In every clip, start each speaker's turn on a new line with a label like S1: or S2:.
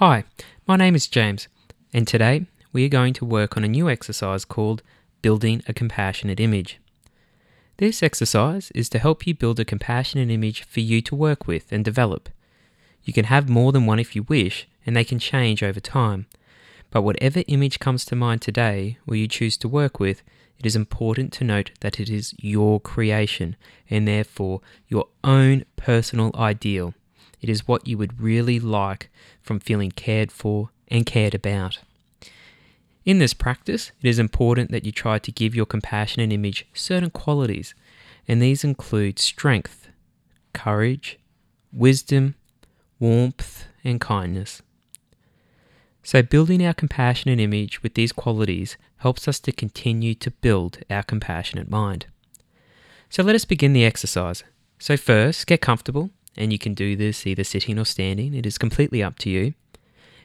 S1: Hi, my name is James, and today we are going to work on a new exercise called Building a Compassionate Image. This exercise is to help you build a compassionate image for you to work with and develop. You can have more than one if you wish, and they can change over time. But whatever image comes to mind today or you choose to work with, it is important to note that it is your creation and therefore your own personal ideal. It is what you would really like from feeling cared for and cared about. In this practice, it is important that you try to give your compassionate image certain qualities, and these include strength, courage, wisdom, warmth, and kindness. So, building our compassionate image with these qualities helps us to continue to build our compassionate mind. So, let us begin the exercise. So, first, get comfortable, and you can do this either sitting or standing, it is completely up to you.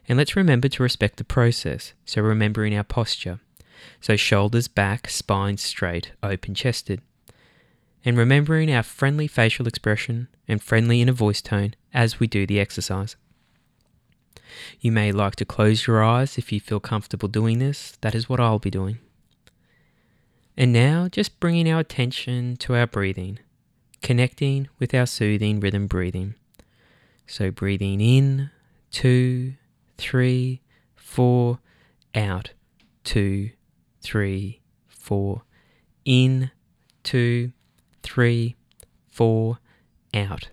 S1: And let's remember to respect the process, so remembering our posture. So, shoulders back, spine straight, open chested. And remembering our friendly facial expression and friendly inner voice tone as we do the exercise. You may like to close your eyes if you feel comfortable doing this. That is what I'll be doing. And now, just bringing our attention to our breathing, connecting with our soothing rhythm breathing. So, breathing in, two, three, four, out, two, three, four, in, two, three, four, out,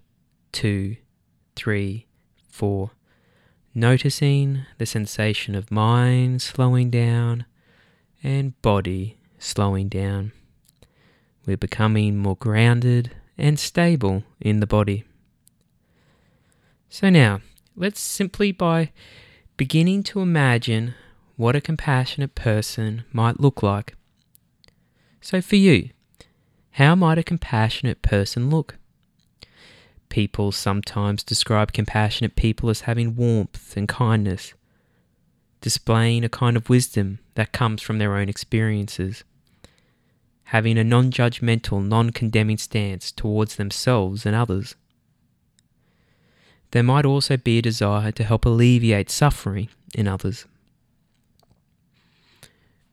S1: two, three, four noticing the sensation of mind slowing down and body slowing down. We're becoming more grounded and stable in the body. So now, let's simply by beginning to imagine what a compassionate person might look like. So for you, how might a compassionate person look? People sometimes describe compassionate people as having warmth and kindness, displaying a kind of wisdom that comes from their own experiences, having a non judgmental, non condemning stance towards themselves and others. There might also be a desire to help alleviate suffering in others.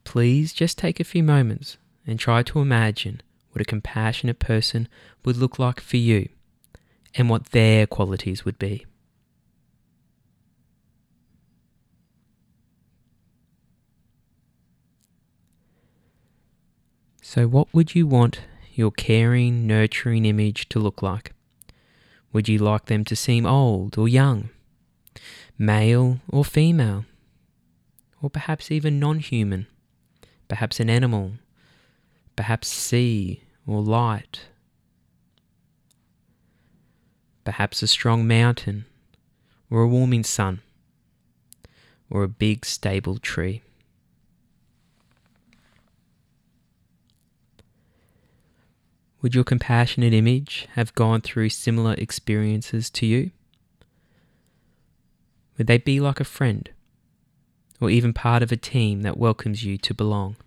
S1: Please just take a few moments and try to imagine what a compassionate person would look like for you and what their qualities would be. So, what would you want your caring, nurturing image to look like? Would you like them to seem old or young, male or female, or perhaps even non human, perhaps an animal, perhaps sea or light perhaps a strong mountain, or a warming sun, or a big stable tree. Would your compassionate image have gone through similar experiences to you? Would they be like a friend, or even part of a team that welcomes you to belong?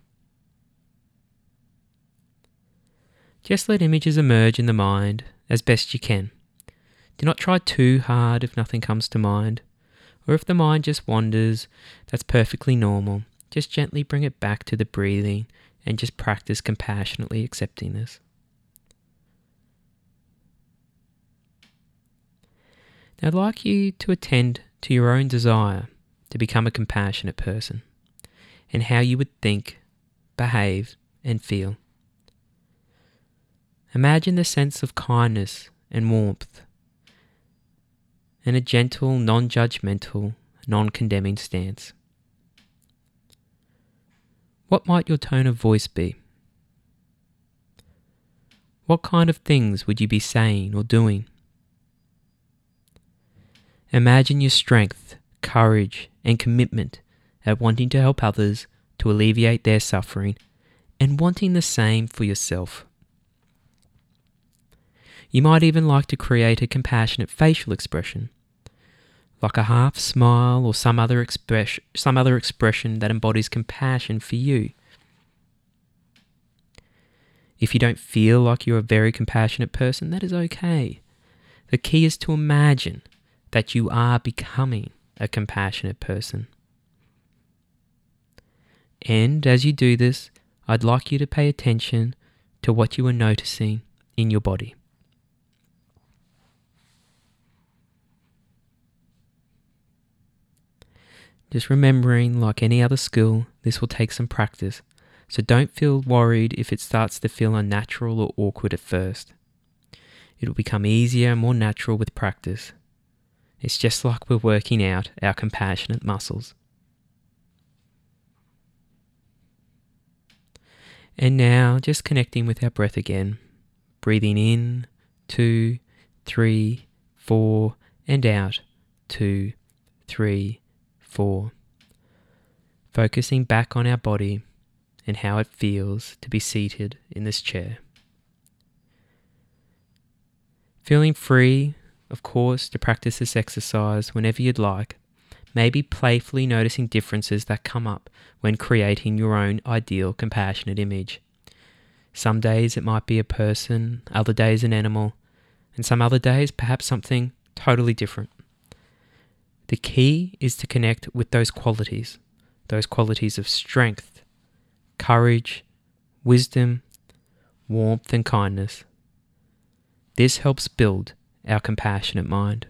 S1: Just let images emerge in the mind as best you can. Do not try too hard if nothing comes to mind. Or if the mind just wanders, that's perfectly normal. Just gently bring it back to the breathing and just practice compassionately accepting this. I'd like you to attend to your own desire to become a compassionate person and how you would think, behave, and feel. Imagine the sense of kindness and warmth and a gentle, non judgmental, non condemning stance. What might your tone of voice be? What kind of things would you be saying or doing? Imagine your strength, courage, and commitment at wanting to help others to alleviate their suffering and wanting the same for yourself. You might even like to create a compassionate facial expression, like a half smile or some other, express, some other expression that embodies compassion for you. If you don't feel like you're a very compassionate person, that is okay. The key is to imagine that you are becoming a compassionate person. And as you do this, I'd like you to pay attention to what you are noticing in your body. Just remembering, like any other skill, this will take some practice, so don't feel worried if it starts to feel unnatural or awkward at first. It will become easier and more natural with practice. It's just like we're working out our compassionate muscles. And now just connecting with our breath again. Breathing in, two, three, four, and out, two, three, four. Focusing back on our body and how it feels to be seated in this chair. Feeling free, of course, to practice this exercise whenever you'd like. Maybe playfully noticing differences that come up when creating your own ideal compassionate image. Some days it might be a person, other days an animal, and some other days perhaps something totally different. The key is to connect with those qualities, those qualities of strength, courage, wisdom, warmth, and kindness. This helps build our compassionate mind.